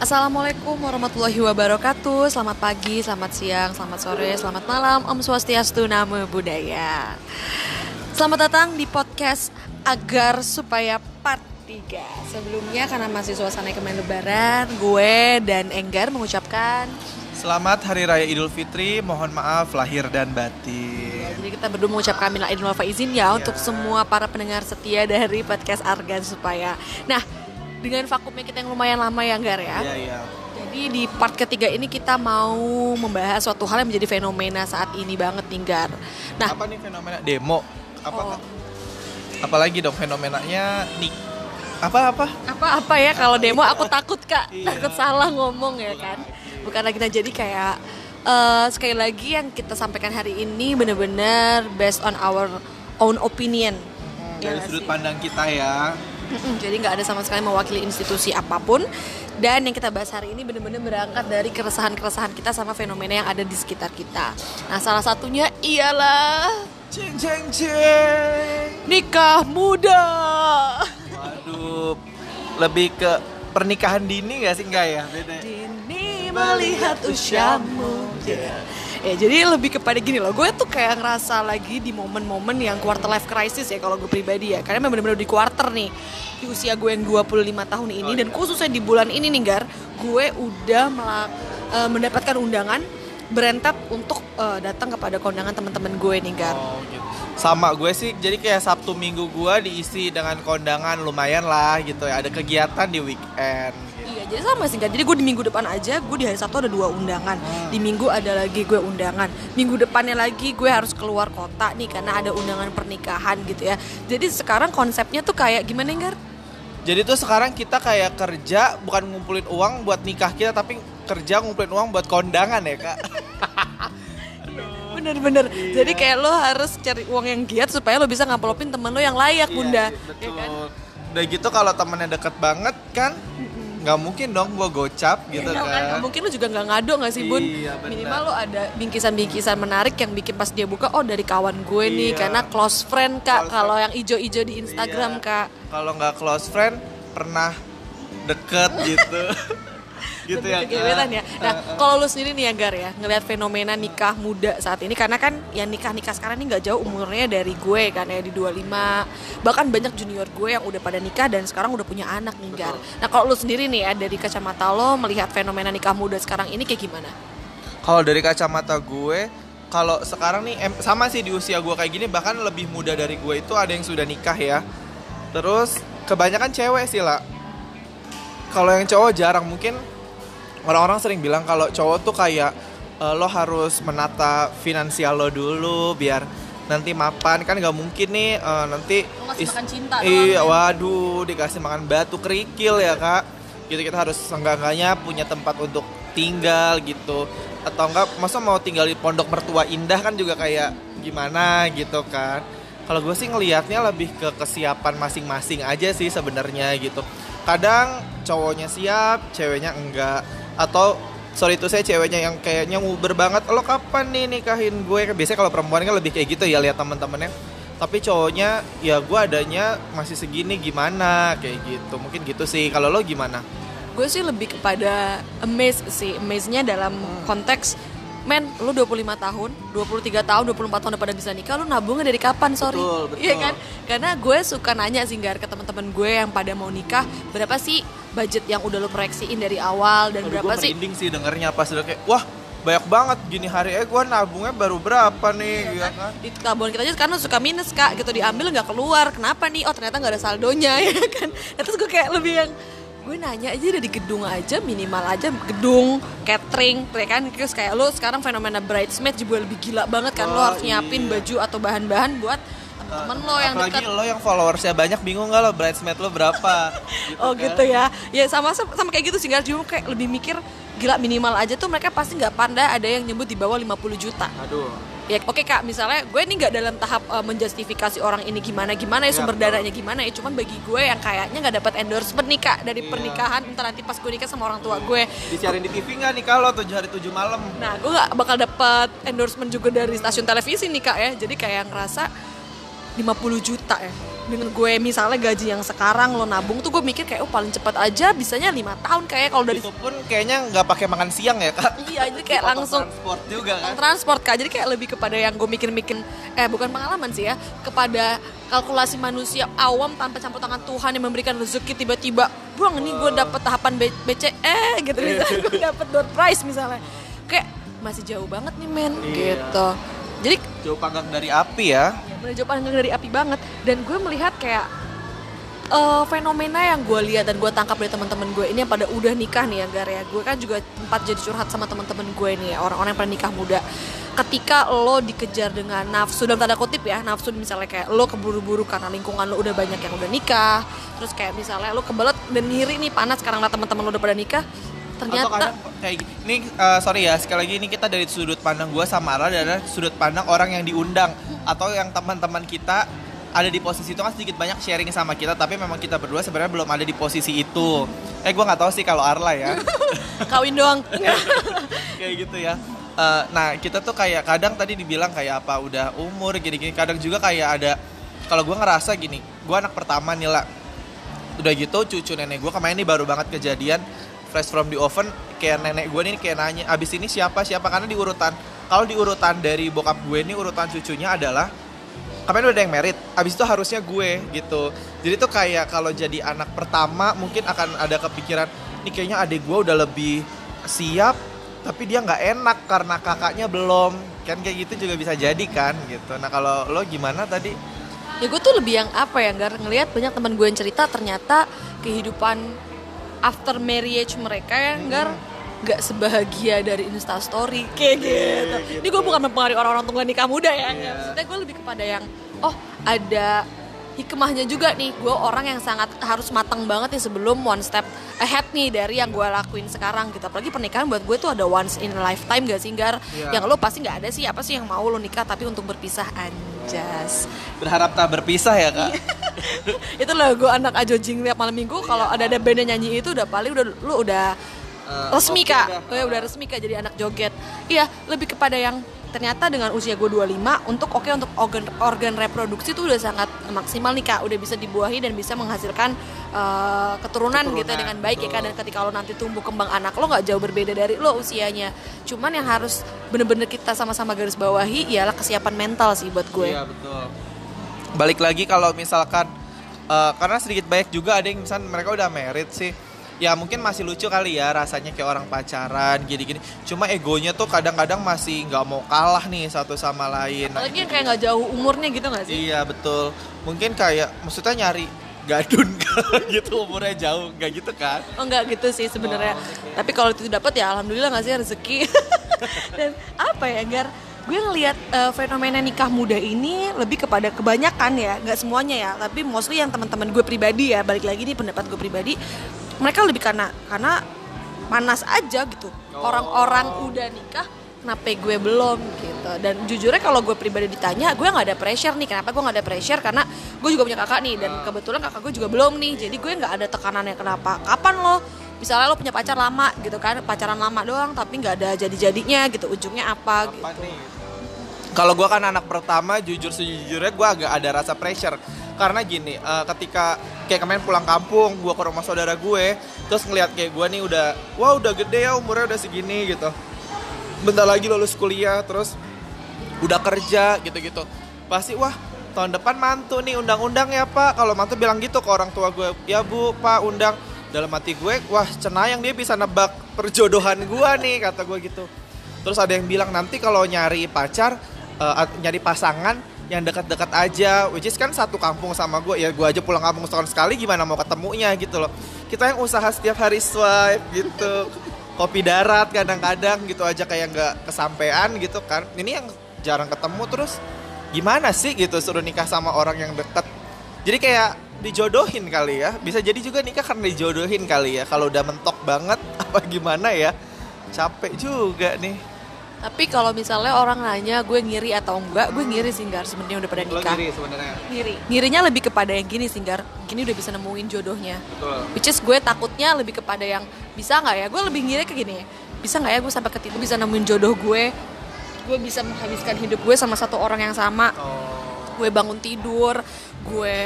Assalamualaikum warahmatullahi wabarakatuh. Selamat pagi, selamat siang, selamat sore, selamat malam. Om Swastiastu, Namo Buddhaya. Selamat datang di podcast Agar Supaya Part 3 Sebelumnya karena masih suasana kemen lebaran Gue dan Enggar mengucapkan Selamat Hari Raya Idul Fitri, mohon maaf lahir dan batin. Jadi kita berdua mengucapkan minal wal faizin ya, Untuk semua para pendengar setia dari podcast Argan Supaya. Nah, dengan vakumnya kita yang lumayan lama ya Enggar ya Iya, iya. Jadi di part ketiga ini kita mau membahas suatu hal yang menjadi fenomena saat ini banget nih Gar. Nah, Apa nih fenomena demo? Apa Oh. Apalagi dong fenomenanya nik apa apa? apa-apa ya kalau demo aku takut Kak, Iya. takut salah ngomong ya kan. Bukan lagi nah jadi kayak eh, sekali lagi yang kita sampaikan hari ini benar-benar based on our own opinion. Ya Dari nggak sudut sih? pandang kita ya. Mm-mm, Jadi nggak ada sama sekali mewakili institusi apa pun dan yang kita bahas hari ini benar-benar berangkat dari keresahan-keresahan kita sama fenomena yang ada di sekitar kita. Nah salah satunya ialah Ceng ceng ceng. nikah muda. Waduh, lebih ke pernikahan dini gak sih enggak ya? Beda. Dini melihat usiamu. Ya jadi lebih kepada gini loh, gue tuh kayak ngerasa lagi di momen-momen yang quarter life crisis ya kalau gue pribadi ya Karena memang bener-bener di quarter nih, di usia gue yang 25 tahun ini Dan khususnya di bulan ini nih Gar, gue udah melak- eh, mendapatkan undangan berentet untuk eh, datang kepada kondangan teman-teman gue nih Gar Oh gitu. Sama gue sih, jadi kayak Sabtu Minggu gue diisi dengan kondangan lumayan lah gitu ya. Ada kegiatan di weekend. Iya, jadi sama sih kan. Jadi gue di minggu depan aja, gue di hari Sabtu ada dua undangan. Di minggu ada lagi gue undangan. Minggu depannya lagi gue harus keluar kota nih karena ada undangan pernikahan gitu ya. Jadi sekarang konsepnya tuh kayak gimana Enggar? Jadi tuh sekarang kita kayak kerja bukan ngumpulin uang buat nikah kita tapi kerja ngumpulin uang buat kondangan ya kak. Bener-bener. Jadi kayak lo harus cari uang yang giat supaya lo bisa ngampelopin temen lo yang layak, Bunda. Iya, Ya betul. kan? Udah gitu kalau temennya deket banget kan nggak mungkin dong gua gocap gitu Iya kan. kan? Mungkin lo juga nggak ngado nggak sih bun? Iya. Minimal lo ada bingkisan-bingkisan menarik yang bikin pas dia buka, oh dari kawan gue nih, Iya. karena close friend kak. Kalau yang ijo-ijo di Instagram Iya. kak. Kalau nggak close friend pernah deket gitu. gitu ya. Gebetan ya. Nah, kalau lu sendiri nih ya Gar ya, ngelihat fenomena nikah muda saat ini karena kan yang nikah-nikah sekarang ini nggak jauh umurnya dari gue kan ya di 25. Bahkan banyak junior gue yang udah pada nikah dan sekarang udah punya anak nih Gar. Nah, kalau lu sendiri nih ya dari kacamata lo melihat fenomena nikah muda sekarang ini kayak gimana? Kalau dari kacamata gue, kalau sekarang nih em- sama sih di usia gue kayak gini bahkan lebih muda dari gue itu ada yang sudah nikah ya. Terus kebanyakan cewek sih lah. Kalau yang cowok jarang mungkin orang-orang sering bilang kalau cowok tuh kayak eh, lo harus menata finansial lo dulu biar nanti mapan. Kan nggak mungkin nih eh, nanti Lo ngasih makan cinta iya ya. waduh dikasih makan batu kerikil ya kak. Gitu kita harus seenggak-enggaknya punya tempat untuk tinggal gitu. Atau enggak masa mau tinggal di pondok mertua indah kan juga kayak gimana gitu kan. Kalau gue sih ngelihatnya lebih ke kesiapan masing-masing aja sih sebenarnya gitu. Kadang cowoknya siap ceweknya enggak atau sorry itu saya ceweknya yang kayaknya nguber banget lo kapan nih nikahin gue? Biasanya kalau perempuan kan lebih kayak gitu ya lihat teman-temannya. Tapi cowoknya ya gue adanya masih segini gimana? Kayak gitu mungkin gitu sih. Kalau lo gimana? Gue sih lebih kepada amaze sih. Amaze-nya dalam konteks Men, lu 25 tahun, 23 tahun, 24 tahun udah pada bisa nikah, lu nabungnya dari kapan, sorry? Betul, betul. Iya kan? Karena gue suka nanya sih Gar, ke teman-teman gue yang pada mau nikah, berapa sih budget yang udah lu proyeksiin dari awal dan Aduh, berapa gue sih? sih dengernya pas udah kayak wah banyak banget gini hari eh gue nabungnya baru berapa nih? Ya kan? di tabungan kita aja sekarang suka minus kak gitu diambil nggak keluar kenapa nih? Oh ternyata nggak ada saldonya ya kan? Nah, terus gue kayak lebih yang gue nanya aja dari gedung aja minimal aja gedung catering ya kan? Terus kayak lo sekarang fenomena bridesmaid juga lebih gila banget kan? Lo Oh, harus nyiapin iya. baju atau bahan-bahan buat temen lo yang apalagi lo yang followersnya banyak bingung gak lo bridesmaid lo berapa? Oh kan? gitu ya. Ya sama sama kayak gitu sih Gar. Cuma kayak lebih mikir gila minimal aja tuh mereka pasti nggak pandai. Ada yang nyebut di bawah 50 juta. Aduh ya oke kak. Misalnya gue ini nggak dalam tahap uh, menjustifikasi orang ini gimana gimana ya Iya, sumber betul. dananya gimana ya. Cuman bagi gue yang kayaknya nggak dapat endorsement nih kak dari Iya. pernikahan entar nanti pas gue nikah sama orang tua gue. Disiarin di TV nggak nih kalau tujuh hari tujuh malam. Nah gue nggak bakal dapat endorsement juga dari stasiun televisi nih kak ya. Jadi kayak ngerasa 50 juta ya. Dengan gue misalnya gaji yang sekarang lo nabung tuh gue mikir kayak oh paling cepat aja bisanya lima tahun kayak kalau dari itu pun kayaknya nggak pakai makan siang ya kak. Iya jadi kayak langsung transport juga kan? transport kak. Jadi kayak lebih kepada yang gue mikir-mikir eh bukan pengalaman sih ya kepada kalkulasi manusia awam tanpa campur tangan Tuhan yang memberikan rezeki tiba-tiba buang ini gue dapet tahapan B- BCE gitu. Misalnya gue dapet door prize misalnya. Kayak masih jauh banget nih men Iya. gitu jadi jauh panggang dari api ya. Menuju pandang dari api banget. Dan gue melihat kayak eh, fenomena yang gue lihat dan gue tangkap dari teman-teman gue ini yang pada udah nikah nih ya Gar ya. Gue kan juga tempat jadi curhat sama teman-teman gue nih ya, orang-orang yang pernah nikah muda. Ketika lo dikejar dengan nafsu dalam tanda kutip ya nafsu misalnya kayak lo keburu-buru karena lingkungan lo udah banyak yang udah nikah terus kayak misalnya lo kebelet dan ngiri nih panas karena teman-teman lo udah pada nikah atau ternyata kadang kayak gini ini eh, sorry ya sekali lagi ini kita dari sudut pandang gue sama Ara dari sudut pandang orang yang diundang atau yang teman-teman kita ada di posisi itu kan sedikit banyak sharing sama kita tapi memang kita berdua sebenarnya belum ada di posisi itu. Eh gue nggak tahu sih kalau Arla ya. Kawin doang. Kayak gitu ya. Eh, nah kita tuh kayak kadang tadi dibilang kayak apa udah umur gini-gini. Kadang juga kayak ada kalau gue ngerasa gini gue anak pertama nih lah udah gitu cucu nenek gue kemarin ini baru banget kejadian fresh from the oven kayak nenek gue nih kayak nanya abis ini siapa? Siapa? Karena di urutan kalau di urutan dari bokap gue ini urutan cucunya adalah kemarin udah yang merit abis itu harusnya gue gitu. Jadi tuh kayak kalau jadi anak pertama mungkin akan ada kepikiran nih kayaknya adik gue udah lebih siap tapi dia nggak enak karena kakaknya belum. Kan kayak gitu juga bisa jadi kan gitu. Nah kalau lo gimana tadi? Ya gue tuh lebih yang apa ya nggak ngelihat banyak teman gue yang cerita ternyata kehidupan after marriage mereka yang nggak nggak sebahagia dari instastory kayak gitu. Ini gue bukan mempengaruhi orang-orang tunggal nikah muda ya. Iya. Maksudnya gue lebih kepada yang oh ada hikmahnya juga nih gue orang yang sangat harus matang banget nih sebelum one step ahead nih dari yang gue lakuin sekarang gitu apalagi pernikahan buat gue tuh ada once in a lifetime gak sih Gar Iya. yang lo pasti nggak ada sih apa sih yang mau lo nikah tapi untuk berpisah anjas berharap tak berpisah ya kak itu lagu anak ajojing tiap malam minggu kalau ada ada band yang nyanyi itu udah paling udah lu udah Eh, resmi oke kak dah. Oh ya, udah resmi kak jadi anak joget iya lebih kepada yang ternyata dengan usia gue 25 untuk oke untuk organ organ reproduksi itu udah sangat maksimal nih kak udah bisa dibuahi dan bisa menghasilkan eh, keturunan, gitu Keturunan, dengan baik ya kak betul. dan ketika lo nanti tumbuh kembang anak lo nggak jauh berbeda dari lo usianya cuman yang harus bener-bener kita sama-sama garis bawahi ialah kesiapan mental sih buat gue Iya betul. Balik lagi kalau misalkan eh, karena sedikit banyak juga ada yang misalkan mereka udah merit sih. Ya mungkin masih lucu kali ya rasanya kayak orang pacaran gini-gini. Cuma egonya tuh kadang-kadang masih nggak mau kalah nih satu sama lain. Nah, apalagi yang kayak nggak jauh umurnya gitu nggak sih Iya betul. Mungkin kayak maksudnya nyari gadun gitu umurnya jauh nggak gitu kan? Oh enggak gitu sih sebenarnya. Oh, oke. Tapi kalau itu dapat ya alhamdulillah nggak sih rezeki. Dan apa ya Gar? Gue ngelihat eh, fenomena nikah muda ini lebih kepada kebanyakan ya, nggak semuanya ya, tapi mostly yang teman-teman gue pribadi ya, balik lagi nih pendapat gue pribadi, mereka lebih karena karena panas aja gitu. Oh. Orang-orang udah nikah, kenapa gue belum gitu. Dan jujurnya kalau gue pribadi ditanya, gue nggak ada pressure nih. Kenapa gue nggak ada pressure? Karena gue juga punya kakak nih, dan kebetulan kakak gue juga belum nih. Jadi gue nggak ada tekanannya kenapa. Kapan lo? Misalnya lo punya pacar lama gitu kan, pacaran lama doang, tapi nggak ada jadi-jadinya gitu. Ujungnya apa? gitu. apa nih? Kalau gue kan anak pertama, jujur sejujurnya gue agak ada rasa pressure karena gini, eh, ketika kayak kemarin pulang kampung, gue ke rumah saudara gue, terus ngeliat kayak gue nih udah, wah udah gede ya umurnya udah segini gitu. Bentar lagi lulus kuliah, terus udah kerja gitu-gitu. Pasti wah tahun depan mantu nih undang-undang ya pak. Kalau mantu bilang gitu ke orang tua gue, ya bu pak undang. Dalam hati gue, wah cenayang dia bisa nebak perjodohan gue nih kata gue gitu. Terus ada yang bilang nanti kalau nyari pacar, at- nyari pasangan yang dekat-dekat aja, which is kan satu kampung sama gue, ya gue aja pulang kampung setahun sekali gimana mau ketemunya gitu loh. Kita yang usaha setiap hari swipe gitu, kopi darat kadang-kadang gitu aja kayak nggak kesampean gitu kan. Ini yang jarang ketemu terus gimana sih gitu suruh nikah sama orang yang deket. Jadi kayak dijodohin kali ya, bisa jadi juga nikah karena dijodohin kali ya. Kalau udah mentok banget apa gimana ya, capek juga nih. Tapi kalau misalnya orang nanya gue ngiri atau enggak, gue ngiri sih Gar sebenarnya udah pada Lo nikah. ngiri sebenarnya. Ngiri. Ngirinya lebih kepada yang gini sih Gar. Gini udah bisa nemuin jodohnya. Betul. Which is gue takutnya lebih kepada yang bisa nggak ya? Gue lebih ngiri ke gini. Bisa nggak ya gue sampai ke titik bisa nemuin jodoh gue? Gue bisa menghabiskan hidup gue sama satu orang yang sama. Oh. gue bangun tidur gue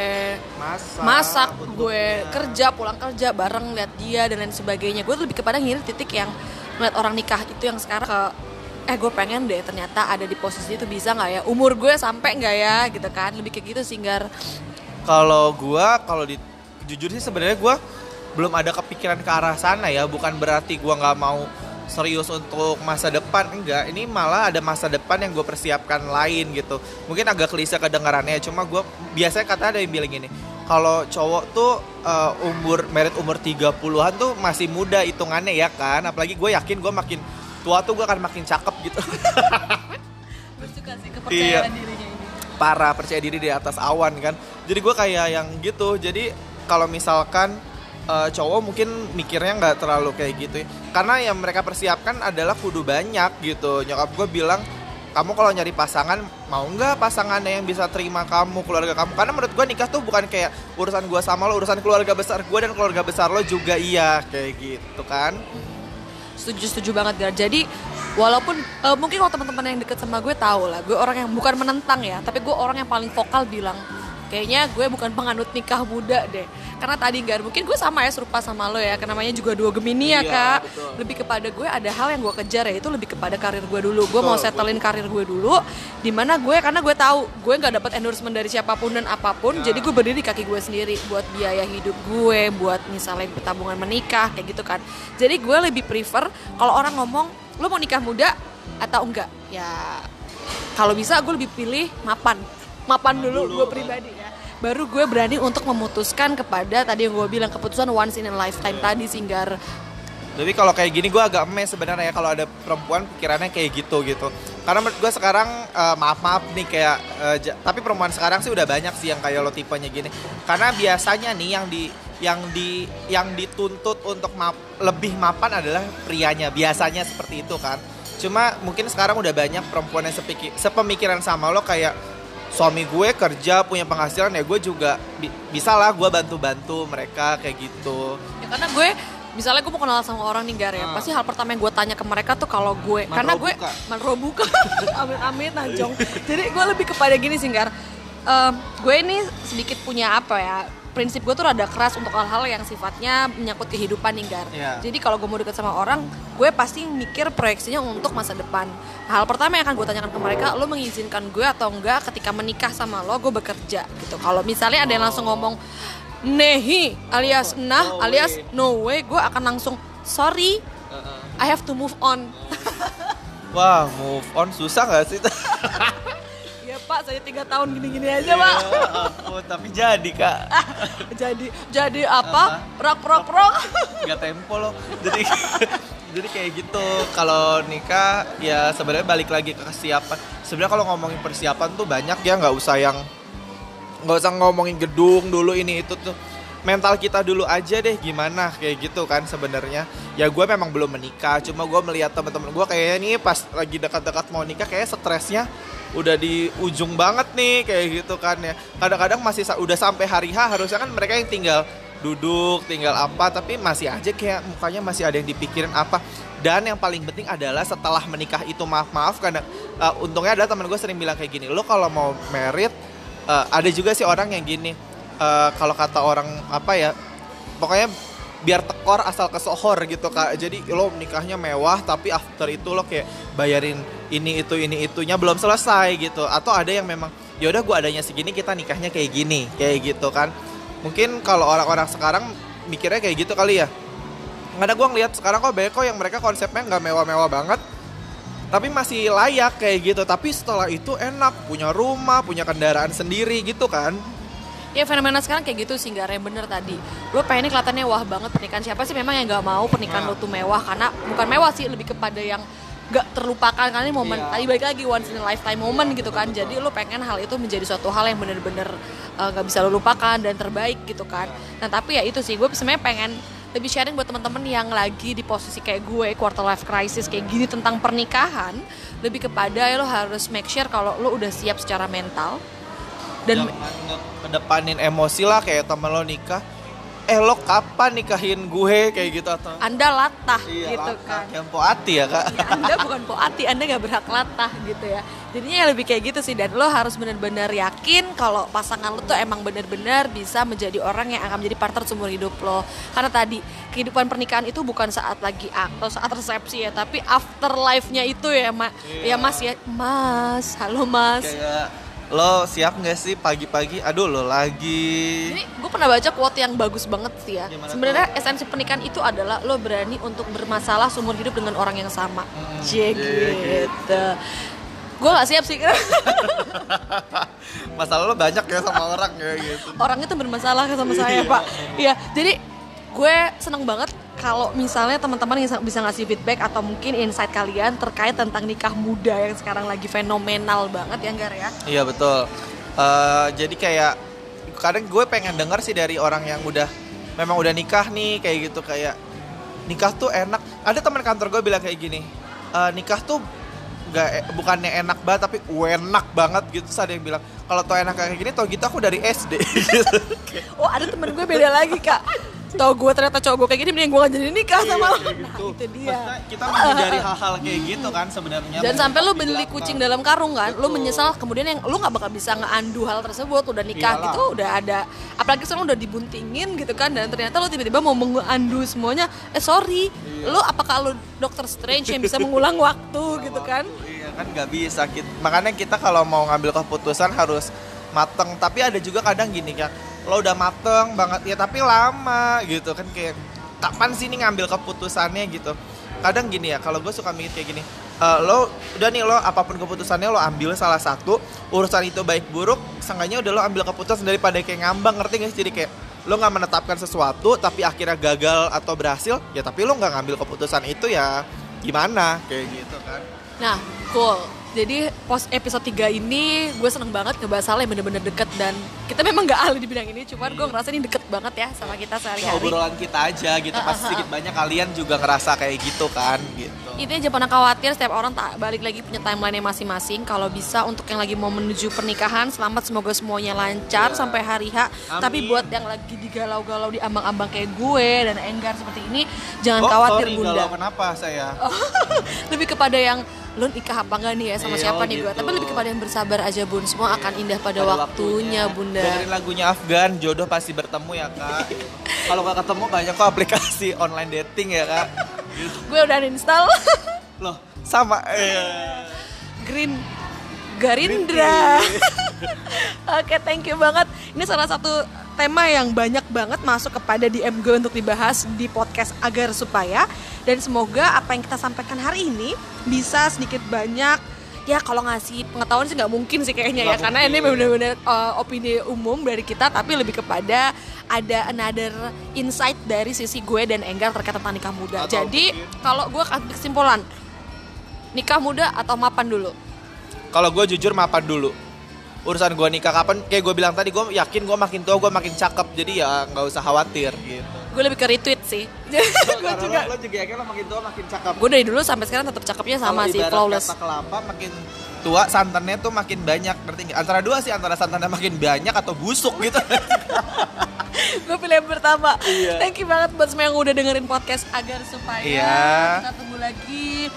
masak, masak gue kerja pulang kerja bareng lihat dia dan lain sebagainya gue lebih kepada ngiri titik yang ngeliat orang nikah itu yang sekarang ke eh gue pengen deh ternyata ada di posisi itu bisa nggak ya? Umur gue sampai nggak ya gitu kan? Lebih kayak gitu sih Kalau gua kalau di jujur sih sebenarnya gua belum ada kepikiran ke arah sana ya, bukan berarti gua nggak mau serius untuk masa depan enggak. Ini malah ada masa depan yang gue persiapkan lain gitu. Mungkin agak klise kedengarannya cuma gue biasanya kata ada yang bilang gini kalau cowok tuh uh, umur merit umur 30-an tuh masih muda hitungannya ya kan? Apalagi gue yakin gue makin tua tuh gue akan makin cakep gitu. Gue suka sih kepercayaan dirinya ini. Parah percaya diri di atas awan kan? Jadi gue kayak yang gitu. Jadi kalau misalkan eh, cowok mungkin mikirnya nggak terlalu kayak gitu ya. karena yang mereka persiapkan adalah kudu banyak gitu. Nyokap gue bilang kamu kalau nyari pasangan mau nggak pasangannya yang bisa terima kamu keluarga kamu? Karena menurut gue nikah tuh bukan kayak urusan gue sama lo urusan keluarga besar gue dan keluarga besar lo juga iya kayak gitu kan setuju setuju banget Gar. Jadi walaupun eh, mungkin kalau teman-teman yang deket sama gue tahu lah gue orang yang bukan menentang ya tapi gue orang yang paling vokal bilang kayaknya gue bukan penganut nikah muda deh. Karena tadi Gar mungkin gue sama ya serupa sama lo ya karena namanya juga dua Gemini ya Iya, kak. betul. lebih kepada gue ada hal yang gue kejar ya itu lebih kepada karir gue dulu. Gue mau settlein karir gue dulu di mana gue karena gue tahu gue nggak dapat endorsement dari siapa pun dan apa pun Ya. jadi gue berdiri di kaki gue sendiri buat biaya hidup gue buat misalnya tabungan menikah kayak gitu kan. Jadi gue lebih prefer kalau orang ngomong lo mau nikah muda atau enggak? Ya kalau bisa gue lebih pilih mapan. Mapan dulu, dulu, gue pribadi ya baru gue berani untuk memutuskan kepada tadi yang gue bilang keputusan once in a lifetime tadi singgar Tapi kalau kayak gini gue agak emes sebenarnya ya kalau ada perempuan pikirannya kayak gitu gitu. Karena menurut gue sekarang eh, maaf maaf nih kayak ja- tapi perempuan sekarang sih udah banyak sih yang kayak lo tipenya gini. Karena biasanya nih yang di yang di yang dituntut untuk map, lebih mapan adalah prianya. Biasanya seperti itu kan. Cuma mungkin sekarang udah banyak perempuan yang sepiki, sepemikiran sama lo kayak suami gue kerja punya penghasilan ya gue juga bi- bisa lah gue bantu-bantu mereka kayak gitu. ya karena gue misalnya gue mau kenal sama orang nih Gar ya Ah. pasti hal pertama yang gue tanya ke mereka tuh kalau gue Manro karena gue manro buka. Amit amit najong jadi gue lebih kepada gini sih Gar. Em, gue ini sedikit punya apa ya prinsip gue tuh rada keras untuk hal-hal yang sifatnya menyangkut kehidupan nih Gar Iya. jadi kalau gue mau deket sama orang gue pasti mikir proyeksinya untuk masa depan hal pertama yang akan gue tanyakan ke mereka lo mengizinkan gue atau enggak ketika menikah sama lo gue bekerja gitu kalau misalnya ada yang langsung ngomong nehi alias nah No alias way. no way gue akan langsung sorry I have to move on Wah move on susah gak sih? ya pak saya tiga tahun gini-gini aja pak. Ya ampun, tapi jadi kak. Jadi jadi apa? Prok prok prok nggak tempo loh. Jadi jadi kayak gitu. Kalau nikah ya sebenarnya balik lagi ke kesiapan. Sebenarnya kalau ngomongin persiapan tuh banyak ya nggak usah yang nggak usah ngomongin gedung dulu ini itu tuh. Mental kita dulu aja deh gimana kayak gitu kan sebenarnya. Ya gue memang belum menikah cuma gue melihat teman-teman gue kayaknya nih pas lagi dekat-dekat mau nikah kayak stresnya udah di ujung banget nih kayak gitu kan ya. Kadang-kadang masih udah sampai hari H harusnya kan mereka yang tinggal duduk tinggal apa tapi masih aja kayak mukanya masih ada yang dipikirin apa. Dan yang paling penting adalah setelah menikah itu maaf maaf karena uh, untungnya adalah teman gue sering bilang kayak gini lo kalau mau merit uh, ada juga sih orang yang gini uh, kalau kata orang apa ya pokoknya biar tekor asal kesohor gitu kak. Jadi lo nikahnya mewah tapi after itu lo kayak bayarin ini itu ini itunya belum selesai gitu. Atau ada yang memang ya udah gue adanya segini kita nikahnya kayak gini kayak gitu kan. Mungkin kalau orang-orang sekarang mikirnya kayak gitu kali ya. Karena gue ngeliat sekarang kok kok yang mereka konsepnya nggak mewah-mewah banget tapi masih layak kayak gitu. Tapi setelah itu enak punya rumah punya kendaraan sendiri gitu kan Ya fenomena sekarang kayak gitu sih Gar, yang bener tadi. Lo pengennya kelihatannya wah banget pernikahan. Siapa sih memang yang gak mau pernikahan Nah. lo tuh mewah? Karena bukan mewah sih, lebih kepada yang gak terlupakan. Karena ini momen, Iya. tadi balik lagi once in a lifetime moment gitu kan. Jadi lo pengen hal itu menjadi suatu hal yang bener-bener eh, gak bisa lo lupakan dan terbaik gitu kan. Nah tapi ya itu sih, gue sebenarnya pengen lebih sharing buat teman-teman yang lagi di posisi kayak gue quarter life crisis kayak gini tentang pernikahan. Lebih kepada ya lo harus make sure kalau lo udah siap secara mental dan jangan kedepanin emosi lah kayak temen lo nikah eh lo kapan nikahin gue kayak gitu atau anda latah iya gitu lah, kan yang poati ya kak Ya, anda bukan poati, Anda nggak berhak latah gitu ya. Jadinya ya lebih kayak gitu sih dan lo harus benar-benar yakin kalau pasangan lo tuh emang benar-benar bisa menjadi orang yang akan menjadi partner seumur hidup lo. Karena tadi kehidupan pernikahan itu bukan saat lagi atau saat resepsi ya, tapi afterlife-nya itu ya, Ma. Ya Mas ya. Mas, halo Mas. Kayak lo siap nggak sih pagi-pagi? Aduh lo lagi. Jadi gue pernah baca quote yang bagus banget sih ya. Sebenarnya esensi pernikahan itu adalah lo berani untuk bermasalah seumur hidup dengan orang yang sama. Cie iya, gitu. Gue gak siap sih Masalah lo banyak ya sama orang ya gitu. orang itu bermasalah sama saya Iya. pak. Iya jadi gue seneng banget kalau misalnya teman-teman bisa ngasih feedback atau mungkin insight kalian terkait tentang nikah muda yang sekarang lagi fenomenal banget ya Gar ya. Iya betul. Eh, jadi kayak kadang gue pengen denger sih dari orang yang udah memang udah nikah nih kayak gitu kayak nikah tuh enak. Ada teman kantor gue bilang kayak gini, "Eh, nikah tuh nggak bukannya enak banget tapi enak banget gitu. Terus ada yang bilang kalau tau enak kayak gini tau gitu aku dari SD. gitu. Oh ada temen gue beda lagi kak. Tau gue ternyata cowok gue kayak gini, mending gue gak jadi nikah sama lo. Iya, kayak Nah gitu. itu dia. Maksudnya kita menghindari hal-hal kayak gitu kan sebenarnya. Dan sampai Di beli kucing dalam karung kan, Betul. menyesal kemudian yang lu nggak bakal bisa ngeandu hal tersebut, udah nikah Iyalah. gitu, udah ada, apalagi sekarang udah dibuntingin gitu kan, dan ternyata lu tiba-tiba mau mengandu semuanya, eh sorry, Iya. lu apakah lu Doctor Strange yang bisa mengulang waktu gitu kan? Iya kan nggak bisa. Makanya kita kalau mau ngambil keputusan harus mateng. Tapi ada juga kadang gini kan, lo udah mateng banget ya tapi lama gitu kan kayak kapan sih nih ngambil keputusannya gitu. Kadang gini ya, kalau gue suka mikir kayak gini, eh, lo udah nih lo apa pun keputusannya lo ambil salah satu urusan itu baik buruk, seenggaknya udah lo ambil keputusan daripada kayak ngambang ngerti gak sih? Jadi kayak lo nggak menetapkan sesuatu tapi akhirnya gagal atau berhasil, ya tapi lo nggak ngambil keputusan itu ya gimana kayak gitu kan. Nah, cool. Jadi pos episode 3 ini gue seneng banget ngebahas hal yang bener-bener deket dan kita memang gak ahli di bidang ini, cuman gue ngerasa ini deket banget ya sama kita Ya, sehari-hari. obrolan kita aja gitu Ah, pasti sedikit banyak kalian juga ngerasa kayak gitu kan gitu Intinya jangan pernah khawatir, setiap orang tak balik lagi punya timeline masing-masing. Kalau bisa untuk yang lagi mau menuju pernikahan, selamat semoga semuanya lancar Ya. sampai hari H. Amin. Tapi buat yang lagi digalau-galau di ambang-ambang kayak gue dan Enggar seperti ini, jangan Oh, khawatir sorry, bunda. galau kenapa saya lebih kepada yang lo nikah apa enggak nih ya sama Iya, siapa oh nih gue. gitu. Tapi lebih kepada yang bersabar aja bun. Semua akan indah pada, waktunya, bunda. dengerin lagunya Afgan jodoh pasti bertemu ya kak kalau nggak ketemu banyak kok aplikasi online dating ya kak. Gue udah install loh sama eh. Green Garindra. Oke, thank you banget. Ini salah satu tema yang banyak banget masuk kepada DM gue untuk dibahas di podcast agar supaya dan semoga apa yang kita sampaikan hari ini bisa sedikit banyak ya kalau ngasih pengetahuan sih nggak mungkin sih kayaknya ya Nggak karena ini mungkin. benar-benar uh, opini umum dari kita tapi lebih kepada ada another insight dari sisi gue dan Enggar terkait tentang nikah muda. Atau Jadi mungkin- kalau gue kasih kesimpulan nikah muda atau mapan dulu? kalau gue jujur mapan dulu urusan gue nikah kapan kayak gue bilang tadi gue yakin gue makin tua gue makin cakep jadi ya nggak usah khawatir gitu. Gue lebih ke retweet sih. Gue juga. lo, lo juga yakin lo makin tua makin cakep. Gue dari dulu sampai sekarang tetap cakepnya sama sih flawless. kata kelapa makin tua santannya tuh makin banyak ngerti nggak? antara dua sih antara santannya makin banyak atau busuk gitu. Gue pilih yang pertama. Iya. thank you banget buat semua yang udah dengerin podcast agar supaya. Iya. kita tunggu lagi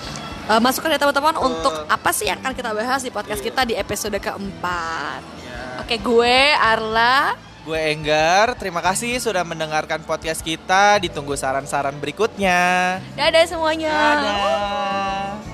Eh, masukan dari teman-teman untuk apa sih yang akan kita bahas di podcast Iya. kita di episode keempat. Oke gue Arla. Gue Enggar. Terima kasih sudah mendengarkan podcast kita. Ditunggu saran-saran berikutnya. Dadah semuanya. Dadah.